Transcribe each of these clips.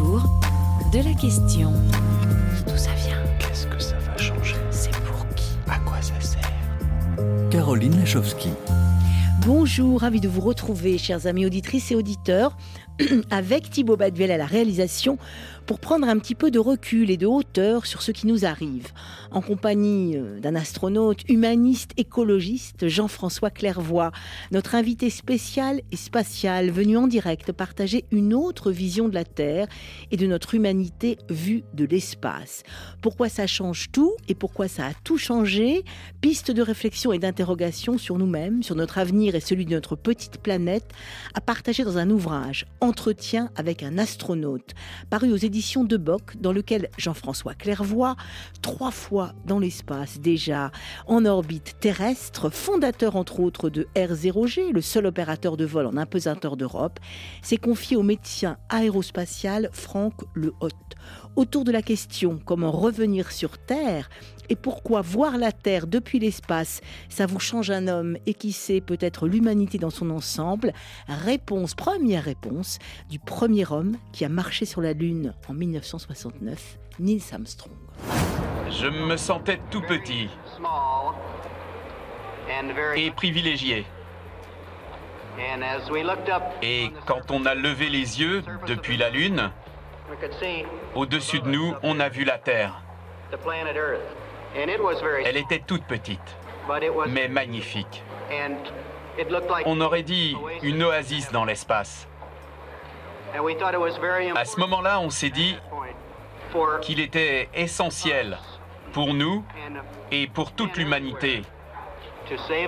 autour de la question. D'où ça vient? Qu'est-ce que ça va changer? C'est pour qui? À quoi ça sert? Caroline Lachowski. Bonjour, ravi de vous retrouver, chers amis auditrices et auditeurs, avec Thibaut Baduel à la réalisation pour prendre un petit peu de recul et de hauteur sur ce qui nous arrive, en compagnie euh, d'un astronaute humaniste écologiste, Jean-François Clairvoy, notre invité spécial et spatial venu en direct partager une autre vision de la Terre et de notre humanité vue de l'espace. Pourquoi ça change tout et pourquoi ça a tout changé? Piste de réflexion et d'interrogation sur nous-mêmes, sur notre avenir et celui de notre petite planète, à partager dans un ouvrage, Entretien avec un astronaute, paru aux éditions de Boc, dans lequel Jean-François Clairvoy, trois fois dans l'espace déjà, en orbite terrestre, fondateur entre autres de R0G, le seul opérateur de vol en impesanteur d'Europe, s'est confié au médecin aérospatial Franck Le Hot. Autour de la question comment revenir sur Terre? Et pourquoi voir la Terre depuis l'espace, ça vous change un homme et qui sait peut-être l'humanité dans son ensemble? Réponse, première réponse du premier homme qui a marché sur la Lune en 1969, Neil Armstrong. Je me sentais tout petit et privilégié. Et quand on a levé les yeux depuis la Lune, au-dessus de nous, on a vu la Terre. Elle était toute petite, mais magnifique. On aurait dit une oasis dans l'espace. À ce moment-là, on s'est dit qu'il était essentiel pour nous et pour toute l'humanité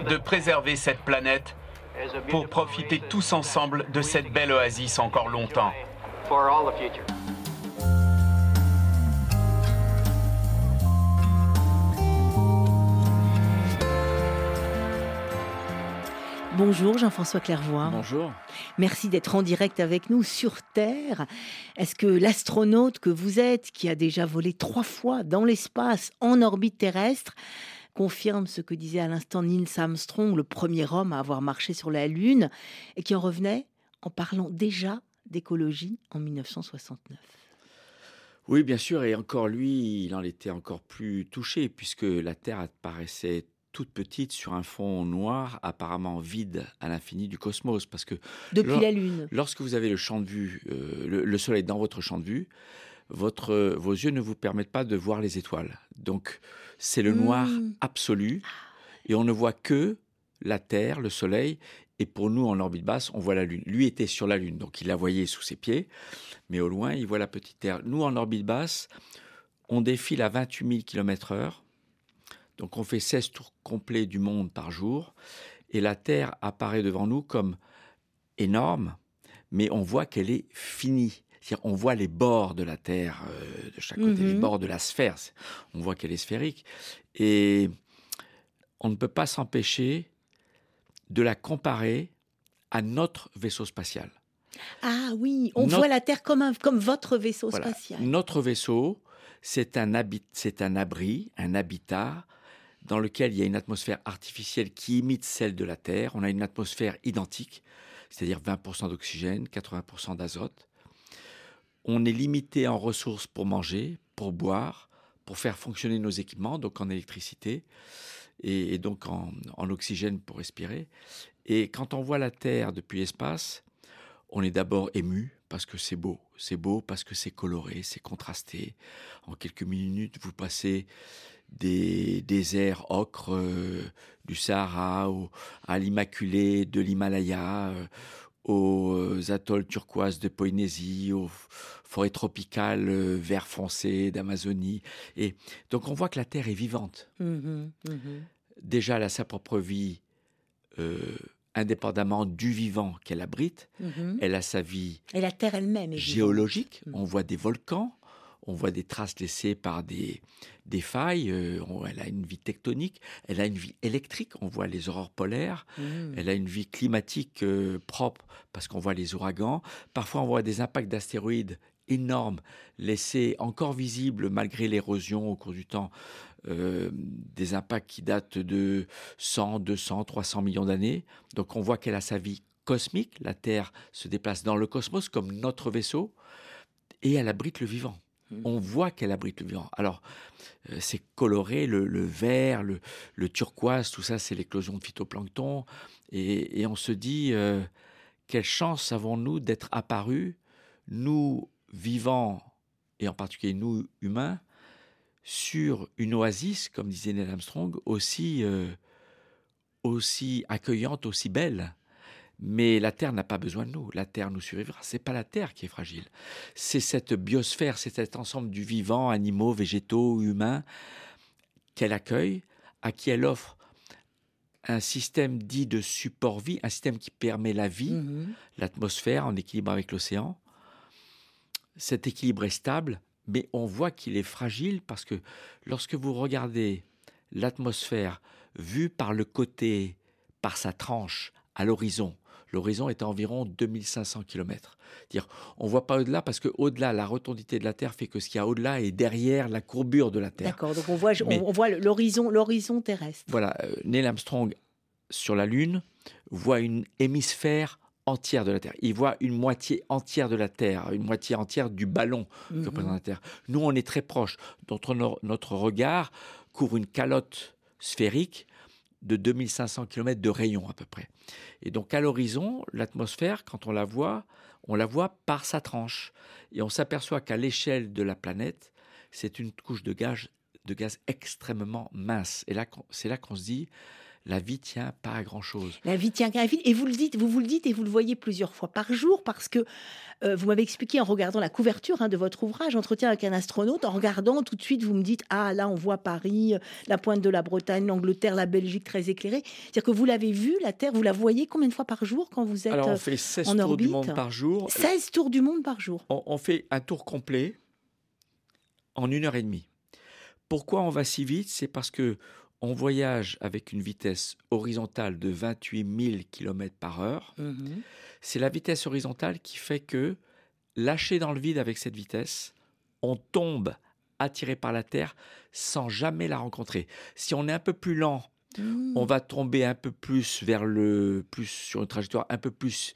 de préserver cette planète pour profiter tous ensemble de cette belle oasis encore longtemps. Bonjour Jean-François Clairvoy. Bonjour. Merci d'être en direct avec nous sur Terre. Est-ce que l'astronaute que vous êtes, qui a déjà volé trois fois dans l'espace en orbite terrestre, confirme ce que disait à l'instant Neil Armstrong, le premier homme à avoir marché sur la Lune, et qui en revenait en parlant déjà d'écologie en 1969 Oui, bien sûr, et encore lui, il en était encore plus touché, puisque la Terre apparaissait toute petite sur un fond noir apparemment vide à l'infini du cosmos. Parce que depuis la lune. lorsque vous avez le champ de vue euh, le, le, soleil dans votre champ de vue votre vos yeux ne vous permettent pas de voir les étoiles. Donc c'est le noir Mmh. absolu et on ne voit que la terre le soleil et pour nous en orbite basse on voit la lune. Lui était sur la lune donc il la voyait sous ses pieds mais au loin il voit la petite terre. Nous en orbite basse on défile à 28 000 km heure donc on fait 16 tours complets du monde par jour et la Terre apparaît devant nous comme énorme, mais on voit qu'elle est finie. C'est-à-dire on voit les bords de la Terre euh, de chaque côté, Mhm. les bords de la sphère. On voit qu'elle est sphérique et on ne peut pas s'empêcher de la comparer à notre vaisseau spatial. Ah oui, on Notre- voit la Terre comme, un, comme votre vaisseau Voilà. spatial. Notre vaisseau, c'est un, habit, un abri, un habitat dans lequel il y a une atmosphère artificielle qui imite celle de la Terre. On a une atmosphère identique, c'est-à-dire 20% d'oxygène, 80% d'azote. On est limité en ressources pour manger, pour boire, pour faire fonctionner nos équipements, donc en électricité et, donc en oxygène pour respirer. Et quand on voit la Terre depuis l'espace, on est d'abord ému parce que c'est beau. C'est beau parce que c'est coloré, c'est contrasté. En quelques minutes, vous passez des déserts ocre euh, du Sahara au, à l'Immaculée de l'Himalaya, euh, aux atolls turquoises de Polynésie, aux forêts tropicales euh, vert foncé d'Amazonie. Et donc on voit que la Terre est vivante. Mhm, mhm. Déjà, elle a sa propre vie, euh, indépendamment du vivant qu'elle abrite. Mhm. Elle a sa vie Et la Terre elle-même géologique. On voit des volcans, on voit des traces laissées par des, des failles. euh, elle a une vie tectonique, elle a une vie électrique. On voit les aurores polaires. Mhm. Elle a une vie climatique euh, propre parce qu'on voit les ouragans. Parfois, on voit des impacts d'astéroïdes énormes laissés encore visibles malgré l'érosion au cours du temps. euh, des impacts qui datent de 100, 200, 300 millions d'années. Donc on voit qu'elle a sa vie cosmique. La Terre se déplace dans le cosmos comme notre vaisseau. et elle abrite le vivant. Mhm. On voit qu'elle abrite le vivant. Alors, euh, c'est coloré, le, vert, le, turquoise, tout ça, c'est l'éclosion de phytoplancton. Et, et on se dit, euh, quelle chance avons-nous d'être apparus, nous vivants, et en particulier nous humains, sur une oasis, comme disait Neil Armstrong, aussi, euh, aussi accueillante, aussi belle. Mais la Terre n'a pas besoin de nous. La Terre nous survivra. C'est pas la Terre qui est fragile. C'est cette biosphère, c'est cet ensemble du vivant, animaux, végétaux, humains, qu'elle accueille, à qui elle offre un système dit de support vie, un système qui permet la vie, Mhm. l'atmosphère en équilibre avec l'océan. Cet équilibre est stable, mais on voit qu'il est fragile parce que lorsque vous regardez l'atmosphère vue par le côté, par sa tranche, à l'horizon, l'horizon est à environ 2500 km. Dire, on voit pas au-delà parce que au-delà, la rotondité de la Terre fait que ce qu'il y a au-delà est derrière la courbure de la Terre. D'accord, donc on voit, Mais- on, voit l'horizon, l'horizon terrestre. Voilà, euh, Neil Armstrong sur la Lune voit une hémisphère entière de la Terre. Il voit une moitié entière de la Terre, une moitié entière du ballon que Mhm. représente la Terre. Nous, on est très proche. Notre, notre regard couvre une calotte sphérique de 2500 km de rayon à peu près. Et donc à l'horizon, l'atmosphère, quand on la voit, on la voit par sa tranche. Et on s'aperçoit qu'à l'échelle de la planète, c'est une couche de gaz, de gaz extrêmement mince. Et là, c'est là qu'on se dit, la vie tient pas à grand-chose. La vie tient qu'à un fil. Et vous le dites, vous vous le dites et vous le voyez plusieurs fois par jour parce que euh, vous m'avez expliqué en regardant la couverture hein, de votre ouvrage, Entretien avec un astronaute, en regardant tout de suite, vous me dites Ah, là, on voit Paris, euh, la pointe de la Bretagne, l'Angleterre, la Belgique très éclairée. C'est-à-dire que vous l'avez vu, la Terre, vous la voyez combien de fois par jour quand vous êtes. Alors on euh, fait 16 en tours orbite. du monde par jour. 16 tours du monde par jour. on, on fait un tour complet en une heure et demie. Pourquoi on va si vite? C'est parce que on voyage avec une vitesse horizontale de 28 000 km par heure. Mhm. C'est la vitesse horizontale qui fait que, lâché dans le vide avec cette vitesse, on tombe attiré par la Terre sans jamais la rencontrer. Si on est un peu plus lent, Mhm. on va tomber un peu plus vers le plus sur une trajectoire un peu plus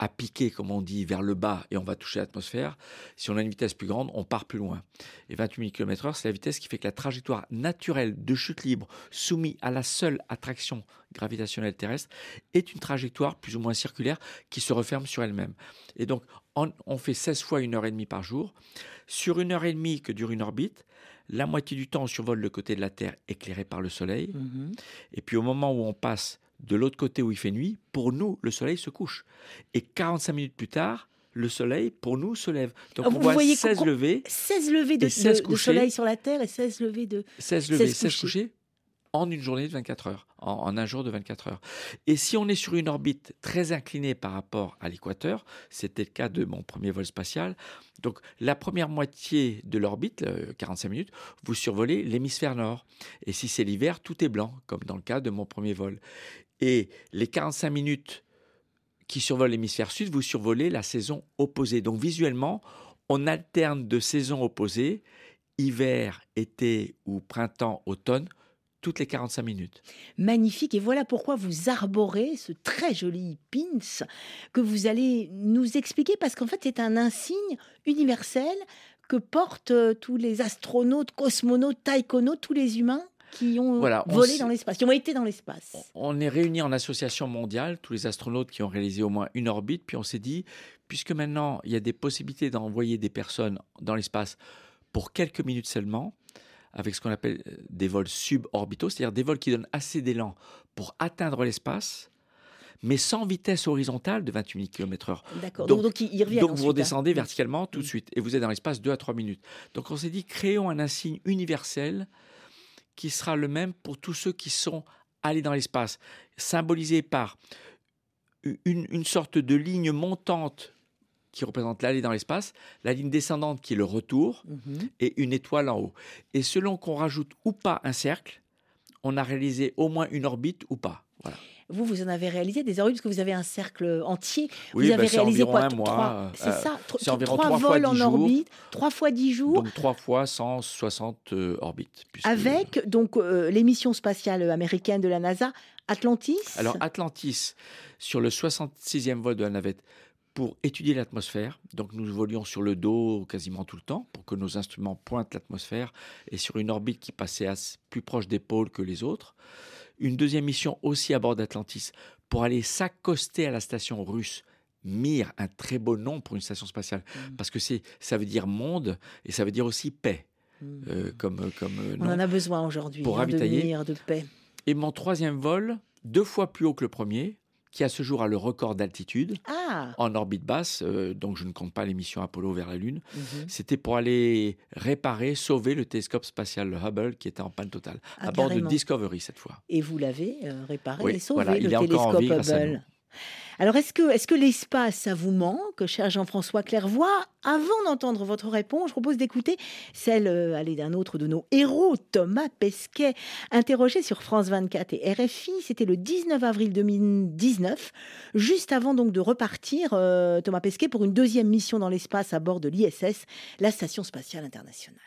à piquer comme on dit vers le bas et on va toucher l'atmosphère. Si on a une vitesse plus grande on part plus loin. Et 28 000 km/h c'est la vitesse qui fait que la trajectoire naturelle de chute libre soumise à la seule attraction gravitationnelle terrestre est une trajectoire plus ou moins circulaire qui se referme sur elle-même. Et donc on, fait 16 fois une heure et demie par jour. Sur une heure et demie que dure une orbite la moitié du temps on survole le côté de la Terre éclairé par le Soleil. Mhm. et puis au moment où on passe de l'autre côté où il fait nuit, pour nous, le soleil se couche. Et 45 minutes plus tard, le soleil, pour nous, se lève. Donc Ah, on vous voit voyez 16 qu'on- levées, 16 levées de, Et 16 de- de soleil sur la Terre et 16 levées de. 16 levées, 16 16 couchés. couchés en une journée de 24 heures, en, en un jour de 24 heures. Et si on est sur une orbite très inclinée par rapport à l'équateur, c'était le cas de mon premier vol spatial, donc la première moitié de l'orbite, euh, 45 minutes, vous survolez l'hémisphère nord. Et si c'est l'hiver, tout est blanc, comme dans le cas de mon premier vol. Et les 45 minutes qui survolent l'hémisphère sud, vous survolez la saison opposée. Donc visuellement, on alterne de saisons opposées, hiver, été ou printemps, automne, toutes les 45 minutes. magnifique. Et voilà pourquoi vous arborez ce très joli pins que vous allez nous expliquer, parce qu'en fait, c'est un insigne universel que portent euh, tous les astronautes, cosmonautes, taïkonautes, tous les humains qui ont Voilà, volé dans l'espace, qui ont été dans l'espace. On est réunis en association mondiale, tous les astronautes qui ont réalisé au moins une orbite, puis on s'est dit, puisque maintenant il y a des possibilités d'envoyer des personnes dans l'espace pour quelques minutes seulement, avec ce qu'on appelle euh, des vols suborbitaux, c'est-à-dire des vols qui donnent assez d'élan pour atteindre l'espace, mais sans vitesse horizontale de 28 000 km/h. D'accord. donc- Donc, donc, ils reviennent Donc vous hein. redescendez Mm. verticalement tout de Mm. suite et vous êtes dans l'espace 2 à 3 minutes. Donc on s'est dit créons un insigne universel qui sera le même pour tous ceux qui sont allés dans l'espace, symbolisé par une, une sorte de ligne montante qui représente l'aller dans l'espace, la ligne descendante qui est le retour Mhm. et une étoile en haut. Et selon qu'on rajoute ou pas un cercle, on a réalisé au moins une orbite ou pas. Voilà. Vous, vous en avez réalisé des orbites parce que vous avez un cercle entier. Oui, vous avez c'est réalisé environ quoi un t- mois, trois- euh, C'est euh, ça. c'est environ trois vols en jours. orbite, trois fois dix jours. Donc trois fois 160 euh, orbites. puisque- avec donc euh, l'émission spatiale américaine de la NASA, Atlantis. Alors Atlantis, sur le 66e vol de la navette, pour étudier l'atmosphère. Donc nous volions sur le dos quasiment tout le temps pour que nos instruments pointent l'atmosphère et sur une orbite qui passait plus proche des pôles que les autres. Une deuxième mission aussi à bord d'Atlantis pour aller s'accoster à la station russe Mir, un très beau nom pour une station spatiale, mmh. parce que c'est, ça veut dire monde et ça veut dire aussi paix. Mmh. Euh, comme, comme euh, On en a besoin aujourd'hui pour hein, ravitailler. de, de paix. Et mon troisième vol, deux fois plus haut que le premier, qui à ce jour a le record d'altitude ah. en orbite basse, euh, donc je ne compte pas les missions Apollo vers la Lune. Mhm. C'était pour aller réparer, sauver le télescope spatial Hubble qui était en panne totale, ah, à bord de Discovery cette fois. Et vous l'avez réparé et sauvé, le télescope Hubble. Alors, est-ce que, l'espace, ça vous manque, cher Jean-François Clairvoy? Avant d'entendre votre réponse, je propose d'écouter celle euh, d'un autre de nos héros, Thomas Pesquet, interrogé sur France 24 et RFI. C'était le 19 avril 2019, juste avant donc de repartir, euh, Thomas Pesquet, pour une deuxième mission dans l'espace à bord de l'ISS, la Station spatiale internationale.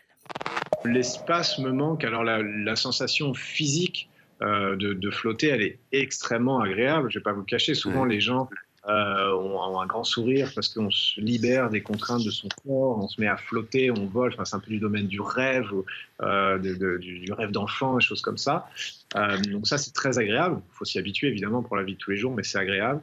L'espace me manque. Alors, la sensation physique euh, de, flotter, elle est extrêmement agréable. Je ne vais pas vous le cacher. Souvent, les gens euh, ont, un grand sourire parce qu'on se libère des contraintes de son corps, on se met à flotter, on vole. Enfin, c'est un peu du domaine du rêve, euh, du, rêve d'enfant, des choses comme ça. donc ça, c'est très agréable. Il faut s'y habituer évidemment pour la vie de tous les jours, mais c'est agréable.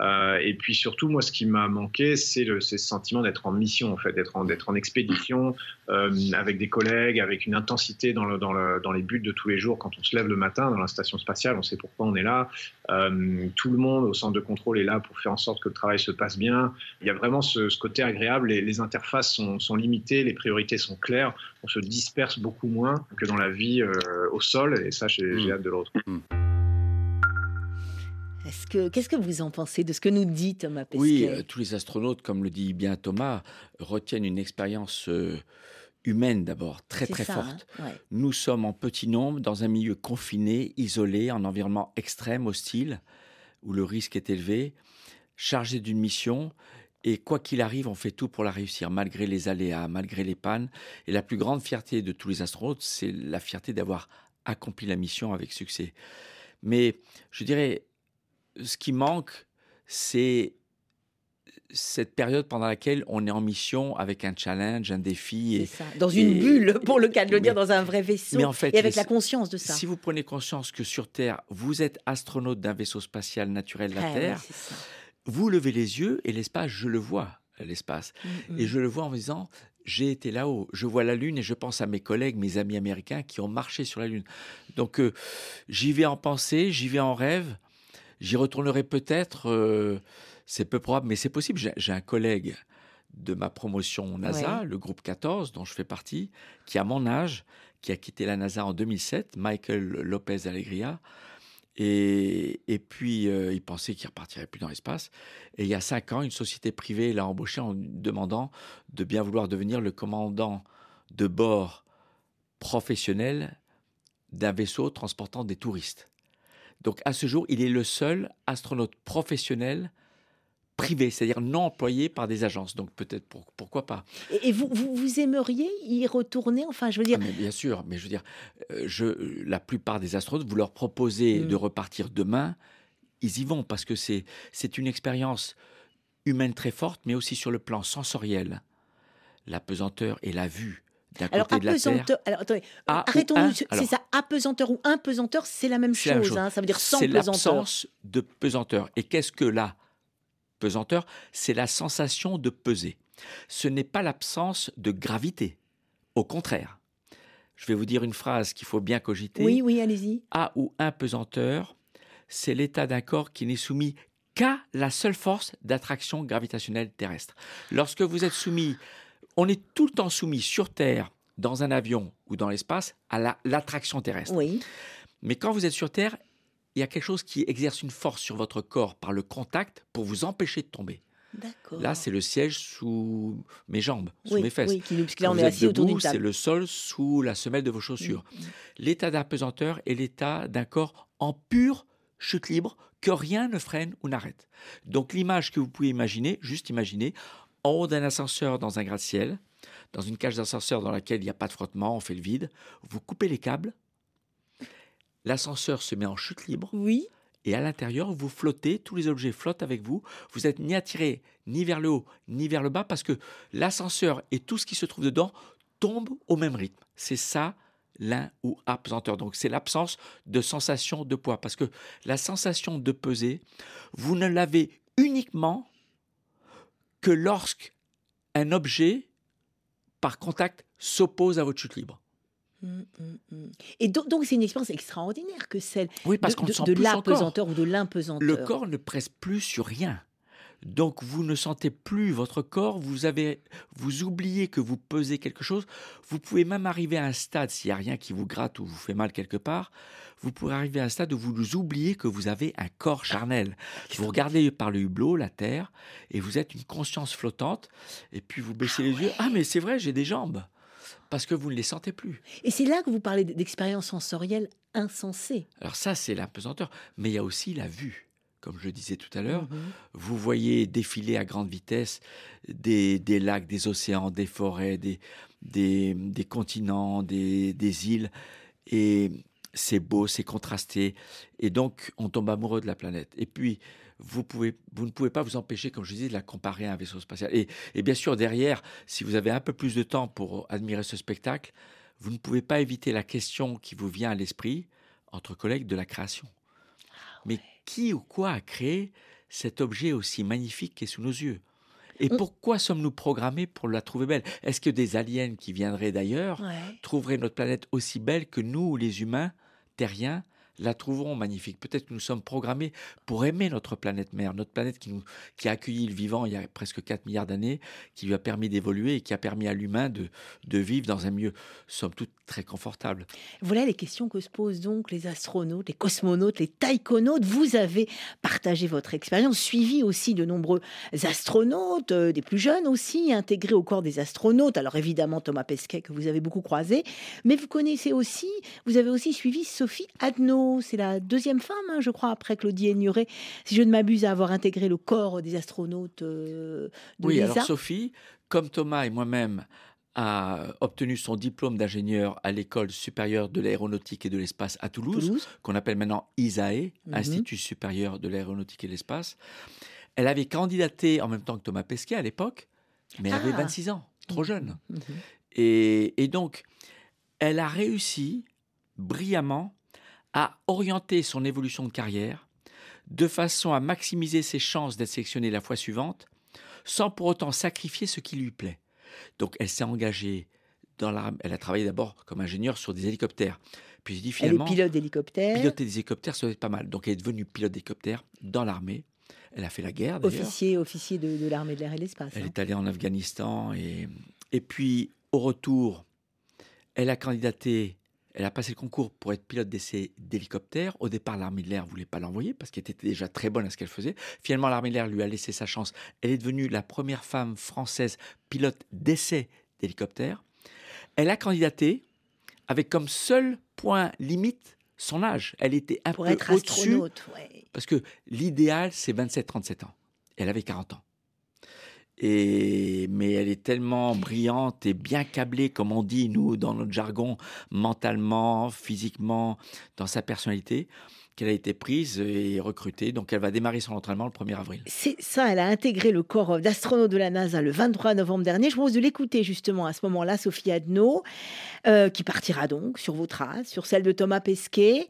Euh, et puis surtout, moi, ce qui m'a manqué, c'est ce sentiment d'être en mission, en fait, d'être en, en, expédition euh, avec des collègues, avec une intensité dans, le, dans, le, dans, les buts de tous les jours. Quand on se lève le matin dans la station spatiale, on sait pourquoi on est là. Euh, tout le monde au centre de contrôle est là pour faire en sorte que le travail se passe bien. Il y a vraiment ce, côté agréable. Les, les interfaces sont, sont, limitées, les priorités sont claires. On se disperse beaucoup moins que dans la vie au sol. Et ça, j'ai mmh. hâte de le retrouver. Qu'est-ce que vous en pensez de ce que nous dit Thomas Pesquet Oui, euh, tous les astronautes, comme le dit bien Thomas, retiennent une expérience euh, humaine d'abord, très très forte. Hein, nous sommes en petit nombre, dans un milieu confiné, isolé, en environnement extrême, hostile, où le risque est élevé, chargé d'une mission. Et quoi qu'il arrive, on fait tout pour la réussir, malgré les aléas, malgré les pannes. Et la plus grande fierté de tous les astronautes, c'est la fierté d'avoir accompli la mission avec succès. Mais je dirais, ce qui manque, c'est cette période pendant laquelle on est en mission avec un challenge, un défi. Et, ça. Dans une bulle, pour le cas de le dire, dans un vrai vaisseau. Mais en fait, et avec la conscience de ça. Si vous prenez conscience que sur Terre, vous êtes astronaute d'un vaisseau spatial naturel, la Terre, vous levez les yeux et l'espace, je le vois, l'espace. Mm, et mm. je le vois en me disant, j'ai été là-haut, je vois la Lune et je pense à mes collègues, mes amis américains qui ont marché sur la Lune. Donc euh, j'y vais en pensée, j'y vais en rêve. J'y retournerai peut-être, euh, c'est peu probable, mais c'est possible. J'ai un collègue de ma promotion NASA, le groupe 14, dont je fais partie, qui a mon âge, qui a quitté la NASA en 2007, Michael Lopez Alegria. Et, et puis, euh, il pensait qu'il repartirait plus dans l'espace. Et il y a cinq ans, une société privée l'a embauché en demandant de bien vouloir devenir le commandant de bord professionnel d'un vaisseau transportant des touristes. Donc à ce jour, il est le seul astronaute professionnel privé, c'est-à-dire non employé par des agences. Donc peut-être pourquoi pas. Et vous, vous, aimeriez y retourner? Enfin, je veux dire. Ah, bien sûr, mais je veux dire, euh, je, la plupart des astronautes, vous leur proposez mm. de repartir demain, ils y vont parce que c'est c'est une expérience humaine très forte, mais aussi sur le plan sensoriel, la pesanteur et la vue alors, apesanteur, alors attendez, arrêtons c'est ça, apesanteur ou impesanteur, c'est la même chose, hein, ça veut dire sans pesanteur. C'est l'absence de pesanteur. Et qu'est-ce que la pesanteur? C'est la sensation de peser. Ce n'est pas l'absence de gravité. Au contraire. Je vais vous dire une phrase qu'il faut bien cogiter. Oui, oui, allez-y. A ou impesanteur, c'est l'état d'un corps qui n'est soumis qu'à la seule force d'attraction gravitationnelle terrestre. Lorsque vous êtes soumis on est tout le temps soumis sur Terre, dans un avion ou dans l'espace, à l'attraction terrestre. Oui. Mais quand vous êtes sur Terre, il y a quelque chose qui exerce une force sur votre corps par le contact pour vous empêcher de tomber. Là, c'est le siège sous mes jambes, sous mes fesses. Oui, là, on est assis autour d'une C'est le sol sous la semelle de vos chaussures. Mm, mm. L'état d'apesanteur est l'état d'un corps en pure chute libre que rien ne freine ou n'arrête. Donc l'image que vous pouvez imaginer, juste imaginer, en haut d'un ascenseur dans un gratte-ciel, dans une cage d'ascenseur dans laquelle il n'y a pas de frottement, on fait le vide, vous coupez les câbles, l'ascenseur se met en chute libre. Oui. Et à l'intérieur, vous flottez, tous les objets flottent avec vous. Vous n'êtes ni attiré ni vers le haut ni vers le bas parce que l'ascenseur et tout ce qui se trouve dedans tombent au même rythme. C'est ça l'un ou apesanteur. Donc c'est l'absence de sensation de poids parce que la sensation de peser, vous ne l'avez uniquement que lorsque un objet par contact s'oppose à votre chute libre. Hum, hum, hum. Et donc, donc c'est une expérience extraordinaire que celle Oui, parce de, de, ou de l'impesanteur. Le corps ne presse plus sur rien. Donc vous ne sentez plus votre corps, vous avez, vous oubliez que vous pesez quelque chose. Vous pouvez même arriver à un stade, s'il n'y a rien qui vous gratte ou vous fait mal quelque part, vous pourrez arriver à un stade où vous oubliez que vous avez un corps charnel. Vous regardez par le hublot la terre et vous êtes une conscience flottante. Et puis vous baissez les yeux. Ah mais c'est vrai, j'ai des jambes parce que vous ne les sentez plus. Et c'est là que vous parlez d'expérience sensorielle insensée. Alors ça, c'est l'impesanteur. Mais il y a aussi la vue. Comme je le disais tout à l'heure, Mhm. vous voyez défiler à grande vitesse des, des lacs, des océans, des forêts, des, des, des continents, des, des îles. Et c'est beau, c'est contrasté. Et donc, on tombe amoureux de la planète. Et puis, vous, pouvez, vous ne pouvez pas vous empêcher, comme je disais, de la comparer à un vaisseau spatial. Et, et bien sûr, derrière, si vous avez un peu plus de temps pour admirer ce spectacle, vous ne pouvez pas éviter la question qui vous vient à l'esprit, entre collègues, de la création. Mais qui ou quoi a créé cet objet aussi magnifique qui est sous nos yeux? Et pourquoi sommes-nous programmés pour la trouver belle? Est-ce que des aliens qui viendraient d'ailleurs Ouais. trouveraient notre planète aussi belle que nous, les humains terriens, la trouveront magnifique Peut-être que nous sommes programmés pour aimer notre planète mère, notre planète qui, a accueilli le vivant il y a presque 4 milliards d'années, qui lui a permis d'évoluer et qui a permis à l'humain de, de vivre dans un milieu, somme toute, très confortable. Voilà les questions que se posent donc les astronautes, les cosmonautes, les taïkonautes. Vous avez partagé votre expérience, suivi aussi de nombreux astronautes, euh, des plus jeunes aussi, intégrés au corps des astronautes. Alors évidemment Thomas Pesquet que vous avez beaucoup croisé, mais vous connaissez aussi, vous avez aussi suivi Sophie Adno. C'est la deuxième femme, hein, je crois, après Claudie Aigneret, si je ne m'abuse, à avoir intégré le corps des astronautes euh, de Oui, alors Sophie, comme Thomas et moi-même, a obtenu son diplôme d'ingénieur à l'école supérieure de l'aéronautique et de l'espace à Toulouse, Toulouse. qu'on appelle maintenant ISAE, Mhm. Institut supérieur de l'aéronautique et de l'espace. Elle avait candidaté en même temps que Thomas Pesquet à l'époque, mais elle avait Ah. 26 ans, trop jeune. Mhm. Et, et donc, elle a réussi brillamment à orienter son évolution de carrière de façon à maximiser ses chances d'être sélectionnée la fois suivante, sans pour autant sacrifier ce qui lui plaît. Donc, elle s'est engagée dans l'armée. Elle a travaillé d'abord comme ingénieure sur des hélicoptères. Puis j'ai dit Elle est finalement, pilote d'hélicoptère, piloter des hélicoptères, ça doit être pas mal. Donc, elle est devenue pilote d'hélicoptère dans l'armée. Elle a fait la guerre officier, officier de, de l'armée de l'air et de l'espace. Elle hein. est allée en Afghanistan et, et puis au retour, elle a candidaté, elle a passé le concours pour être pilote d'essai d'hélicoptère. Au départ, l'armée de l'air voulait pas l'envoyer parce qu'elle était déjà très bonne à ce qu'elle faisait. Finalement, l'armée de l'air lui a laissé sa chance. Elle est devenue la première femme française pilote d'essai d'hélicoptère. Elle a candidaté avec comme seul point limite son âge. Elle était un pour peu être astronaute. ouais. parce que l'idéal, c'est 27-37 ans. Elle avait 40 ans. Et, mais elle est tellement brillante et bien câblée, comme on dit, nous, dans notre jargon, mentalement, physiquement, dans sa personnalité, qu'elle a été prise et recrutée. Donc, elle va démarrer son entraînement le 1er avril. C'est ça, elle a intégré le corps d'astronaute de la NASA le 23 novembre dernier. Je vous propose de l'écouter justement à ce moment-là, Sophie Adno, euh, qui partira donc sur vos traces, sur celle de Thomas Pesquet.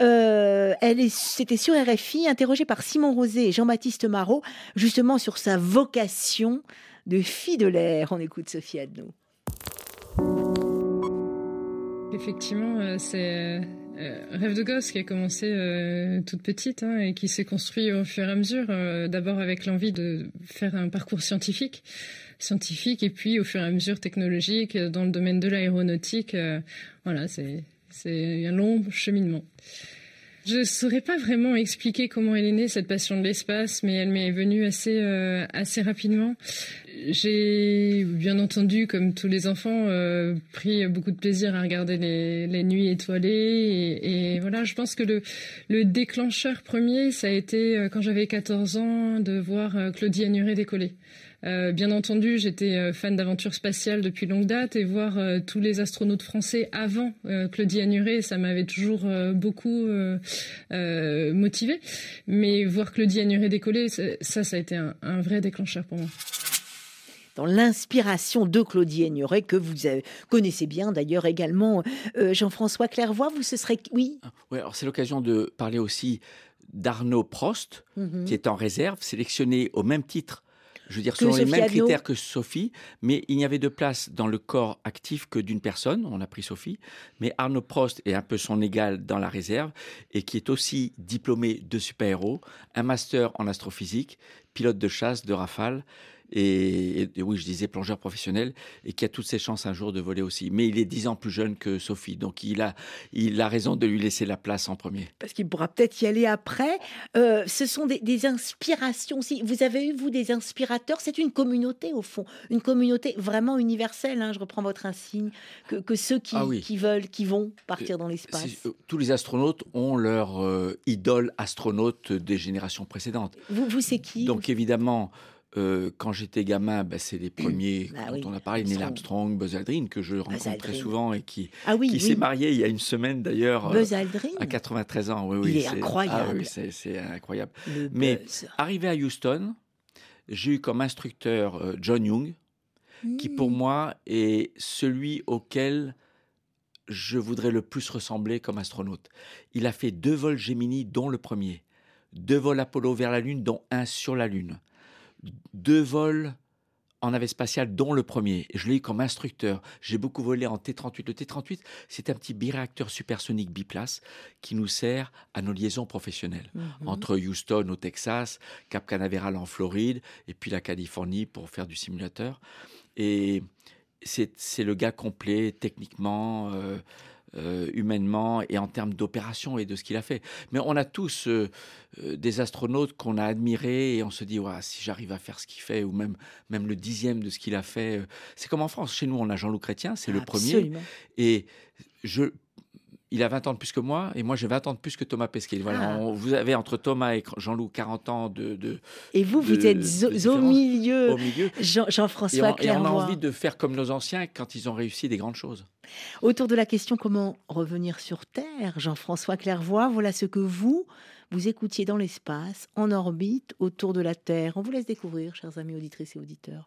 Euh, elle est, c'était sur RFI, interrogée par Simon Rosé et Jean-Baptiste Marot, justement sur sa vocation de fille de l'air. On écoute Sophie Adno. Effectivement, euh, c'est euh, rêve de gosse qui a commencé euh, toute petite hein, et qui s'est construit au fur et à mesure. euh, D'abord avec l'envie de faire un parcours scientifique, scientifique, et puis au fur et à mesure technologique dans le domaine de l'aéronautique. voilà, c'est un long cheminement. Je saurais pas vraiment expliquer comment elle est née cette passion de l'espace, mais elle m'est venue assez euh, assez rapidement. J'ai bien entendu, comme tous les enfants, euh, pris beaucoup de plaisir à regarder les, les nuits étoilées. Et, voilà, je pense que le, le déclencheur premier, ça a été euh, quand j'avais 14 ans de voir Claudie Annuré décoller. Bien entendu, j'étais fan d'aventure spatiale depuis longue date et voir tous les astronautes français avant Claudie Anuret, ça m'avait toujours beaucoup motivé. Mais voir Claudie Anuret décoller, ça, ça a été un, un vrai déclencheur pour moi dans l'inspiration de Claudie Aigneret, que vous connaissez bien d'ailleurs également. Euh, Jean-François Clairvoy, vous ce serait... Oui ah, Oui, alors c'est l'occasion de parler aussi d'Arnaud Prost, mhm. qui est en réserve, sélectionné au même titre je veux dire, selon les mêmes critères que Sophie, mais il n'y avait de place dans le corps actif que d'une personne, on a pris Sophie, mais Arnaud Prost est un peu son égal dans la réserve, et qui est aussi diplômé de super-héros, un master en astrophysique, pilote de chasse de Rafale, et, oui, je disais plongeur professionnel, et qui a toutes ses chances un jour de voler aussi. Mais il est dix ans plus jeune que Sophie, donc il a, il a raison de lui laisser la place en premier. Parce qu'il pourra peut-être y aller après. Euh, ce sont des, inspirations aussi. Vous avez eu, vous, des inspirateurs C'est une communauté, au fond, une communauté vraiment universelle, hein, je reprends votre insigne, que, ceux qui, ah qui, veulent, qui vont partir dans l'espace. Euh, tous les astronautes ont leur euh, idole astronaute des générations précédentes. Vous, vous c'est qui Donc évidemment... Euh, quand j'étais gamin, bah, c'est les premiers, bah dont on a parlé, Neil Armstrong, Buzz Aldrin, que je rencontre très souvent et qui, ah qui s'est marié il y a une semaine d'ailleurs. Buzz Aldrin À 93 ans, oui, oui. Il est, incroyable. Ah c'est incroyable. Mais arrivé à Houston, j'ai eu comme instructeur euh, John Young, qui pour hmm. moi est celui auquel je voudrais le plus ressembler comme astronaute. Il a fait deux vols Gemini, dont le premier. Deux vols Apollo vers la Lune, dont un sur la Lune deux vols en navette spatiale, dont le premier. Je l'ai eu comme instructeur. J'ai beaucoup volé en T-38. Le T-38, c'est un petit biréacteur supersonique biplace qui nous sert à nos liaisons professionnelles. Mhm. Entre Houston au Texas, Cap Canaveral en Floride, et puis la Californie pour faire du simulateur. Et c'est le gars complet, techniquement. Euh, euh, humainement et en termes d'opération et de ce qu'il a fait. Mais on a tous euh, euh, des astronautes qu'on a admirés et on se dit si j'arrive à faire ce qu'il fait ou même même le dixième de ce qu'il a fait. c'est comme en France. Chez nous, on a Jean-Loup Chrétien, c'est le premier. Et je il a 20 ans de plus que moi et moi j'ai 20 ans de plus que Thomas Pesquet. Voilà, ah. vous avez entre Thomas et Jean-Loup 40 ans de, de Et vous, vous êtes au milieu. Au milieu. Jean-François Jean et, on a envie de faire comme nos anciens quand ils ont réussi des grandes choses. Autour de la question comment revenir sur Terre, Jean-François Clairvoy, voilà ce que vous, vous écoutiez dans l'espace, en orbite, autour de la Terre. On vous laisse découvrir, chers amis auditrices et auditeurs.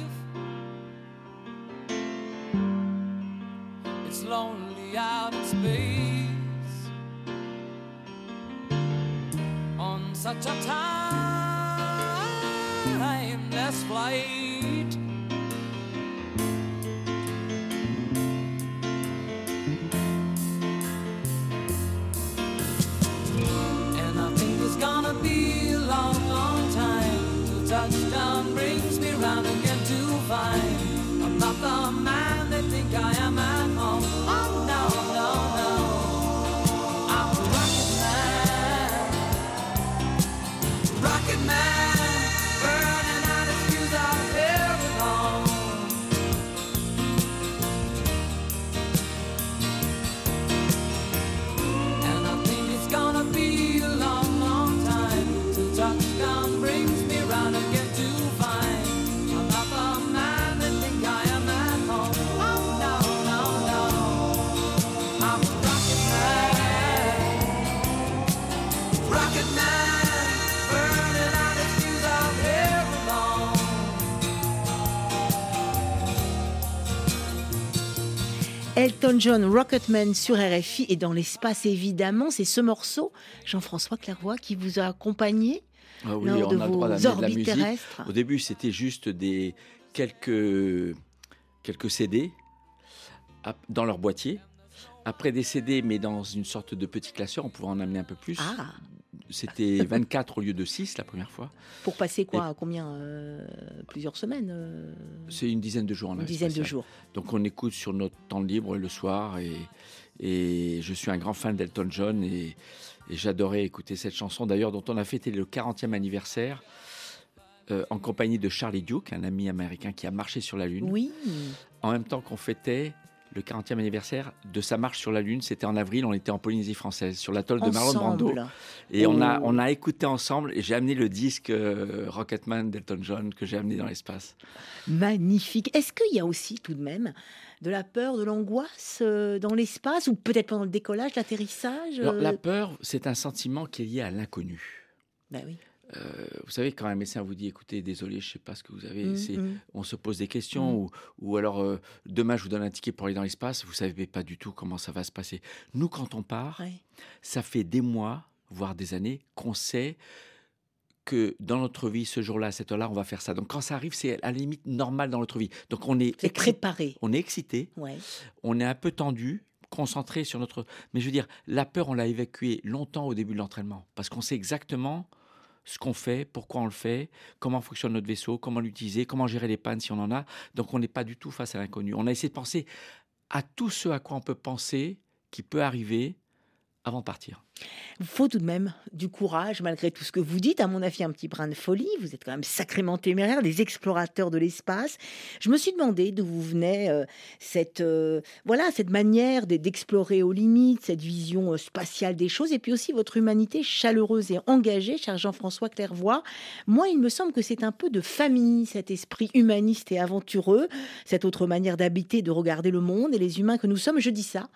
Out in space on such a timeless flight. Elton John, Rocketman sur RFI et dans l'espace évidemment, c'est ce morceau, Jean-François Clairvoy, qui vous a accompagné ah oui, lors on de a vos de orbites terrestres. Au début, c'était juste des quelques quelques CD dans leur boîtier. Après des CD, mais dans une sorte de petit classeur, on pouvait en amener un peu plus. Ah. C'était 24 au lieu de 6 la première fois. Pour passer quoi à Combien euh, Plusieurs semaines euh C'est une dizaine de jours en Une dizaine de jours. Donc on écoute sur notre temps libre le soir et, et je suis un grand fan d'Elton John et, et j'adorais écouter cette chanson d'ailleurs dont on a fêté le 40e anniversaire euh, en compagnie de Charlie Duke, un ami américain qui a marché sur la Lune. Oui. En même temps qu'on fêtait le 40e anniversaire de sa marche sur la Lune. C'était en avril, on était en Polynésie française, sur l'atoll de Marlon Brando. Et on, a, Oh. on a écouté ensemble et j'ai amené le disque euh, Rocketman d'Elton John que j'ai amené dans l'espace. Magnifique. Est-ce qu'il y a aussi tout de même de la peur, de l'angoisse euh, dans l'espace ou peut-être pendant le décollage, l'atterrissage Alors, euh la peur, c'est un sentiment qui est lié à l'inconnu. Ben oui. Euh, vous savez, quand un médecin vous dit, écoutez, désolé, je ne sais pas ce que vous avez, Mm, c'est, mm. on se pose des questions, ou, ou alors euh, demain je vous donne un ticket pour aller dans l'espace, vous savez pas du tout comment ça va se passer. Nous, quand on part, ça fait des mois, voire des années, qu'on sait que dans notre vie, ce jour-là, à cette heure-là, on va faire ça. Donc quand ça arrive, c'est à la limite normal dans notre vie. Donc on est, préparé. on est excité, Ouais. on est un peu tendu, concentré sur notre... Mais je veux dire, la peur, on l'a évacuée longtemps au début de l'entraînement, parce qu'on sait exactement ce qu'on fait, pourquoi on le fait, comment fonctionne notre vaisseau, comment l'utiliser, comment gérer les pannes si on en a. Donc on n'est pas du tout face à l'inconnu. On a essayé de penser à tout ce à quoi on peut penser qui peut arriver avant de partir. Il faut tout de même du courage, malgré tout ce que vous dites. À mon avis, un petit brin de folie. Vous êtes quand même sacrément téméraire, des explorateurs de l'espace. Je me suis demandé d'où vous venait euh, cette, euh, voilà, cette manière de- d'explorer aux limites, cette vision euh, spatiale des choses, et puis aussi votre humanité chaleureuse et engagée, cher Jean-François Clairvoy. Moi, il me semble que c'est un peu de famille, cet esprit humaniste et aventureux, cette autre manière d'habiter, de regarder le monde et les humains que nous sommes. Je dis ça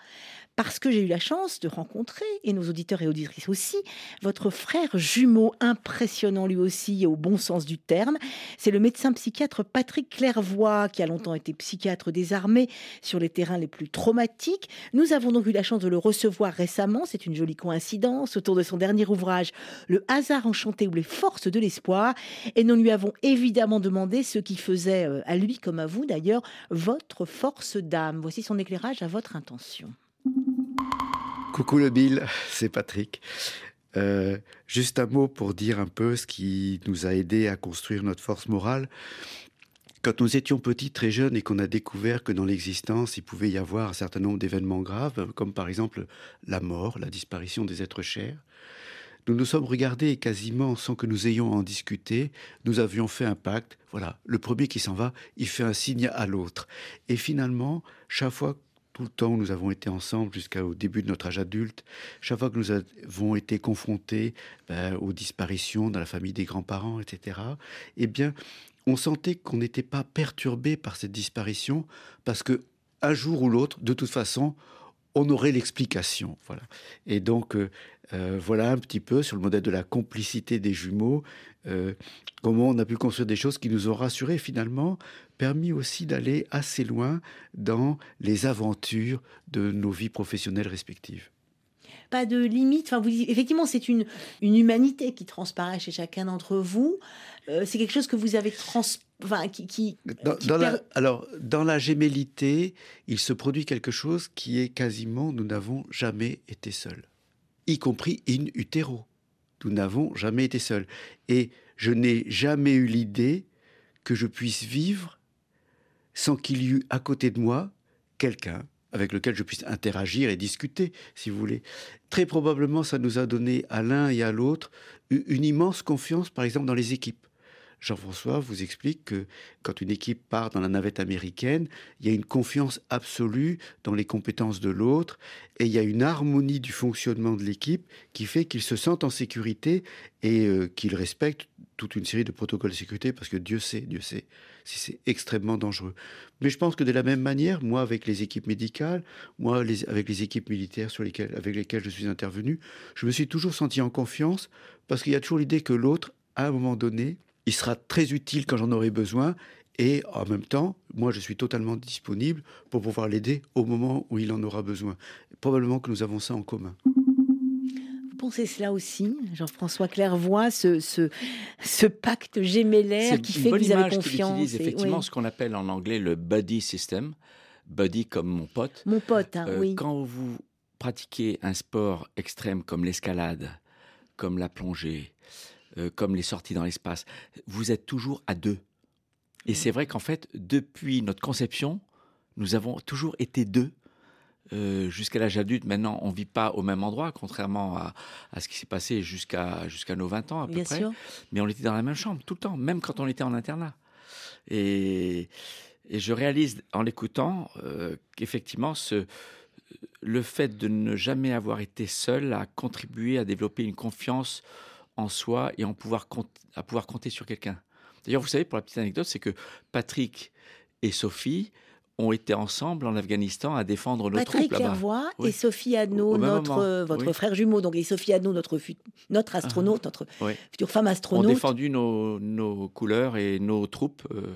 parce que j'ai eu la chance de rencontrer, et nos auditeurs et auditrices aussi, votre frère jumeau, impressionnant lui aussi, au bon sens du terme. C'est le médecin psychiatre Patrick Clairvoy, qui a longtemps été psychiatre des armées sur les terrains les plus traumatiques. Nous avons donc eu la chance de le recevoir récemment, c'est une jolie coïncidence, autour de son dernier ouvrage, Le hasard enchanté ou les forces de l'espoir. Et nous lui avons évidemment demandé ce qui faisait, euh, à lui comme à vous d'ailleurs, votre force d'âme. Voici son éclairage à votre intention. Coucou le Bill, c'est Patrick. Euh, juste un mot pour dire un peu ce qui nous a aidé à construire notre force morale. Quand nous étions petits, très jeunes, et qu'on a découvert que dans l'existence, il pouvait y avoir un certain nombre d'événements graves, comme par exemple la mort, la disparition des êtres chers, nous nous sommes regardés et quasiment sans que nous ayons à en discuté, nous avions fait un pacte. Voilà, le premier qui s'en va, il fait un signe à l'autre. Et finalement, chaque fois tout le temps où nous avons été ensemble jusqu'au début de notre âge adulte, chaque fois que nous avons été confrontés ben, aux disparitions dans la famille des grands-parents, etc., eh bien, on sentait qu'on n'était pas perturbé par cette disparition parce que un jour ou l'autre, de toute façon, on aurait l'explication. Voilà. Et donc, euh, euh, voilà un petit peu sur le modèle de la complicité des jumeaux, euh, comment on a pu construire des choses qui nous ont rassurés finalement, permis aussi d'aller assez loin dans les aventures de nos vies professionnelles respectives. Pas de limite. Enfin, vous, effectivement, c'est une, une humanité qui transparaît chez chacun d'entre vous. C'est quelque chose que vous avez trans, enfin, qui, qui, dans, qui dans per- la, alors, dans la gémellité, il se produit quelque chose qui est quasiment, nous n'avons jamais été seuls, y compris in utero. Nous n'avons jamais été seuls. Et je n'ai jamais eu l'idée que je puisse vivre sans qu'il y eût à côté de moi quelqu'un avec lequel je puisse interagir et discuter, si vous voulez. Très probablement, ça nous a donné à l'un et à l'autre une immense confiance, par exemple, dans les équipes. Jean-François vous explique que quand une équipe part dans la navette américaine, il y a une confiance absolue dans les compétences de l'autre et il y a une harmonie du fonctionnement de l'équipe qui fait qu'ils se sentent en sécurité et euh, qu'ils respectent toute une série de protocoles de sécurité parce que Dieu sait, Dieu sait si c'est extrêmement dangereux. Mais je pense que de la même manière, moi avec les équipes médicales, moi avec les équipes militaires sur lesquelles, avec lesquelles je suis intervenu, je me suis toujours senti en confiance parce qu'il y a toujours l'idée que l'autre, à un moment donné, il sera très utile quand j'en aurai besoin et en même temps, moi je suis totalement disponible pour pouvoir l'aider au moment où il en aura besoin. Probablement que nous avons ça en commun. Vous pensez cela aussi, Jean-François Clairvoy, ce, ce, ce pacte gémellaire qui fait que vous avez image qu'il confiance utilise effectivement oui. ce qu'on appelle en anglais le buddy system. Buddy comme mon pote. Mon pote, hein, Euh, oui. Quand vous pratiquez un sport extrême comme l'escalade, comme la plongée, euh, comme les sorties dans l'espace, vous êtes toujours à deux. Et c'est vrai qu'en fait, depuis notre conception, nous avons toujours été deux. euh, jusqu'à l'âge adulte, maintenant, on vit pas au même endroit, contrairement à, à ce qui s'est passé jusqu'à jusqu'à nos 20 ans à peu Bien près. sûr. Mais on était dans la même chambre tout le temps, même quand on était en internat. Et, et je réalise en l'écoutant euh, qu'effectivement, ce, le fait de ne jamais avoir été seul a contribué à développer une confiance en soi et en pouvoir à pouvoir compter sur quelqu'un. D'ailleurs, vous savez, pour la petite anecdote, c'est que Patrick et Sophie ont été ensemble en Afghanistan à défendre nos Patrick. Clairvoy Oui. et Sophie Adno, notre, euh, votre oui. frère jumeau, donc et Sophie Adno, notre, notre astronaute, notre oui. future femme Ont astronaute. défendu nos, nos couleurs et nos troupes euh,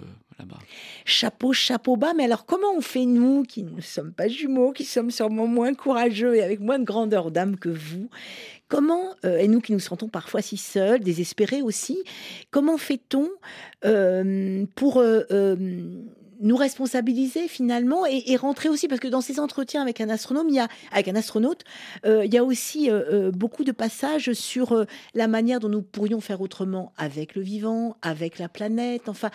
Chapeau, chapeau bas. Mais alors, comment on fait, nous, qui ne sommes pas jumeaux, qui sommes sûrement moins courageux et avec moins de grandeur d'âme que vous Comment, euh, et nous qui nous sentons parfois si seuls, désespérés aussi, comment fait-on euh, pour euh, nous responsabiliser finalement et, et rentrer aussi parce que dans ces entretiens avec un astronome, il y a avec un astronaute, euh, il y a aussi euh, euh, beaucoup de passages sur euh, la manière dont nous pourrions faire autrement avec le vivant, avec la planète. Enfin,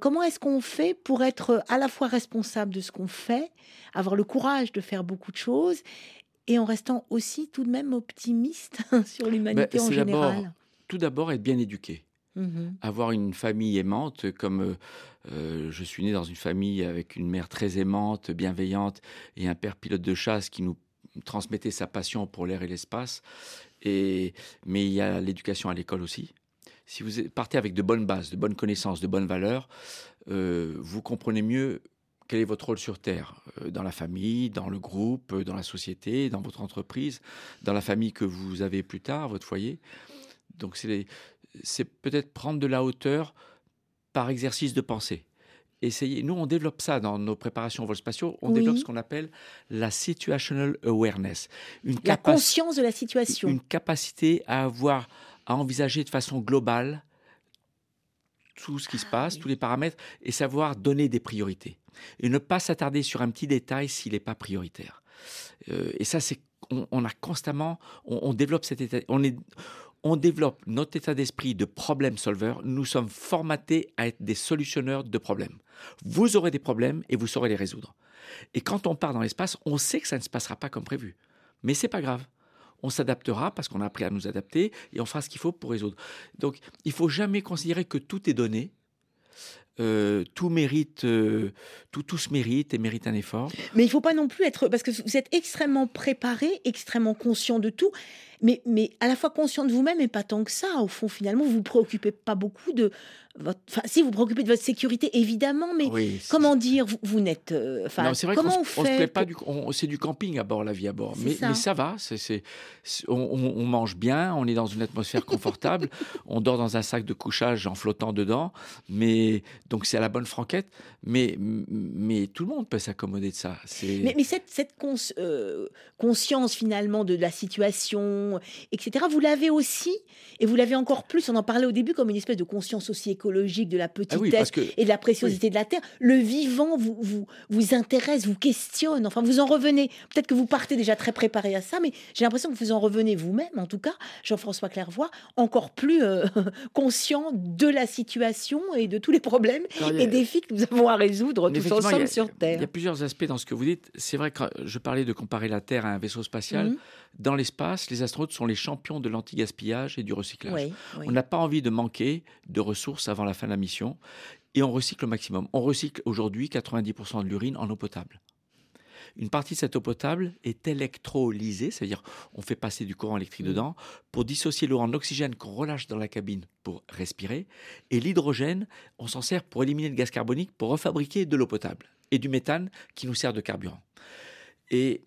comment est-ce qu'on fait pour être à la fois responsable de ce qu'on fait, avoir le courage de faire beaucoup de choses et en restant aussi tout de même optimiste sur l'humanité Ben, en général? Tout d'abord, être bien éduqué. Mhm. avoir une famille aimante, comme euh, euh, je suis né dans une famille avec une mère très aimante, bienveillante, et un père pilote de chasse qui nous transmettait sa passion pour l'air et l'espace. Et mais il y a l'éducation à l'école aussi. Si vous partez avec de bonnes bases, de bonnes connaissances, de bonnes valeurs, euh, vous comprenez mieux quel est votre rôle sur Terre, dans la famille, dans le groupe, dans la société, dans votre entreprise, dans la famille que vous avez plus tard, votre foyer. Donc c'est c'est peut-être prendre de la hauteur par exercice de pensée. Essayez. Nous, on développe ça dans nos préparations vols spatiaux. On Oui. développe ce qu'on appelle la situational awareness, une, La conscience de la situation. une capacité à avoir, à envisager de façon globale tout ce qui se Ah passe, tous les paramètres, et savoir donner des priorités. Et ne pas s'attarder sur un petit détail s'il n'est pas prioritaire. Euh, et ça, c'est on, on a constamment, on, on développe cet état, on est, on développe notre état d'esprit de problème solver. Nous sommes formatés à être des solutionneurs de problèmes. Vous aurez des problèmes et vous saurez les résoudre. Et quand on part dans l'espace, on sait que ça ne se passera pas comme prévu. Mais c'est pas grave. On s'adaptera parce qu'on a appris à nous adapter et on fera ce qu'il faut pour résoudre. Donc, il faut jamais considérer que tout est donné. Euh, tout mérite, euh, tout, tout se mérite et mérite un effort. Mais il faut pas non plus être parce que vous êtes extrêmement préparé, extrêmement conscient de tout, mais, mais à la fois conscient de vous-même et pas tant que ça. Au fond, finalement, vous vous préoccupez pas beaucoup de votre. Enfin, si vous vous préoccupez de votre sécurité, évidemment, mais Oui, comment dire, vous, vous n'êtes. euh, Enfin, non, c'est vrai comment on se- on se fait plaît pas du, c'est du camping à bord, la vie à bord. Mais ça. mais ça va, c'est, on, on- on mange bien, on est dans une atmosphère confortable, on dort dans un sac de couchage en flottant dedans, mais donc c'est à la bonne franquette. Mais mais tout le monde peut s'accommoder de ça. Mais, mais cette, cette cons- euh, conscience finalement de la situation, etc., vous l'avez aussi, et vous l'avez encore plus, on en parlait au début, comme une espèce de conscience aussi écologique de la petitesse Ah oui, que et de la préciosité de la Terre. Le vivant vous, vous, vous intéresse, vous questionne, enfin vous en revenez. Peut-être que vous partez déjà très préparé à ça, mais j'ai l'impression que vous en revenez vous-même, en tout cas, Jean-François Clairvoy, encore plus euh, conscient de la situation et de tous les problèmes Alors, il y a- et défis que nous avons à résoudre tous ensemble il y a- sur Il Terre. y a plusieurs aspects dans ce que vous dites. C'est vrai que je parlais de comparer la Terre à un vaisseau spatial. Mhm. Dans l'espace, les astronautes sont les champions de l'anti-gaspillage et du recyclage. Oui, oui. On n'a pas envie de manquer de ressources avant la fin de la mission et on recycle au maximum. On recycle aujourd'hui 90% de l'urine en eau potable. Une partie de cette eau potable est électrolysée, c'est-à-dire on fait passer du courant électrique Mhm. dedans pour dissocier l'eau en oxygène qu'on relâche dans la cabine pour respirer. Et l'hydrogène, on s'en sert pour éliminer le gaz carbonique pour refabriquer de l'eau potable et du méthane qui nous sert de carburant. Et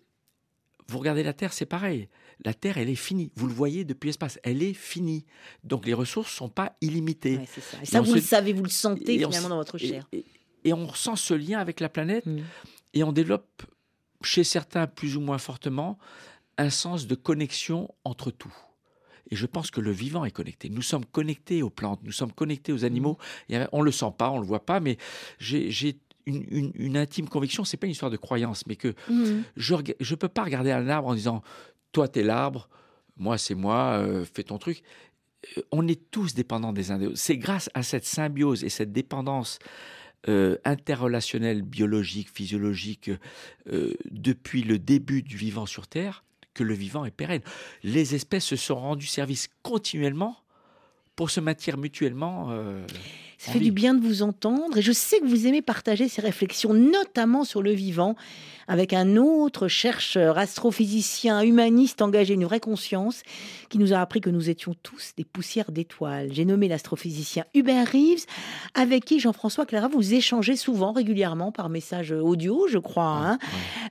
vous regardez la Terre, c'est pareil. La Terre, elle est finie. Vous le voyez depuis l'espace, elle est finie. Donc les ressources sont pas illimitées. Ouais, ça. Et ça, on vous se- le savez, vous le sentez et finalement dans votre chair. Et, et on ressent ce lien avec la planète Mm. et on développe chez certains plus ou moins fortement un sens de connexion entre tout. Et je pense que le vivant est connecté. Nous sommes connectés aux plantes, nous sommes connectés aux animaux. Mm. Et on le sent pas, on le voit pas, mais j'ai une, une- une intime conviction. C'est pas une histoire de croyance, mais que Mhm. je ne peux pas regarder un arbre en disant toi t'es l'arbre, moi c'est moi, euh, fais ton truc. Euh, on est tous dépendants des uns des autres. C'est grâce à cette symbiose et cette dépendance euh, interrelationnelle, biologique, physiologique, euh, depuis le début du vivant sur Terre, que le vivant est pérenne. Les espèces se sont rendues service continuellement pour se maintenir mutuellement. Ça en fait du bien de vous entendre et je sais que vous aimez partager ces réflexions, notamment sur le vivant, avec un autre chercheur, astrophysicien, humaniste engagé, une vraie conscience, qui nous a appris que nous étions tous des poussières d'étoiles. J'ai nommé l'astrophysicien Hubert Reeves, avec qui Jean-François Clara vous échangez souvent, régulièrement, par message audio, je crois, hein,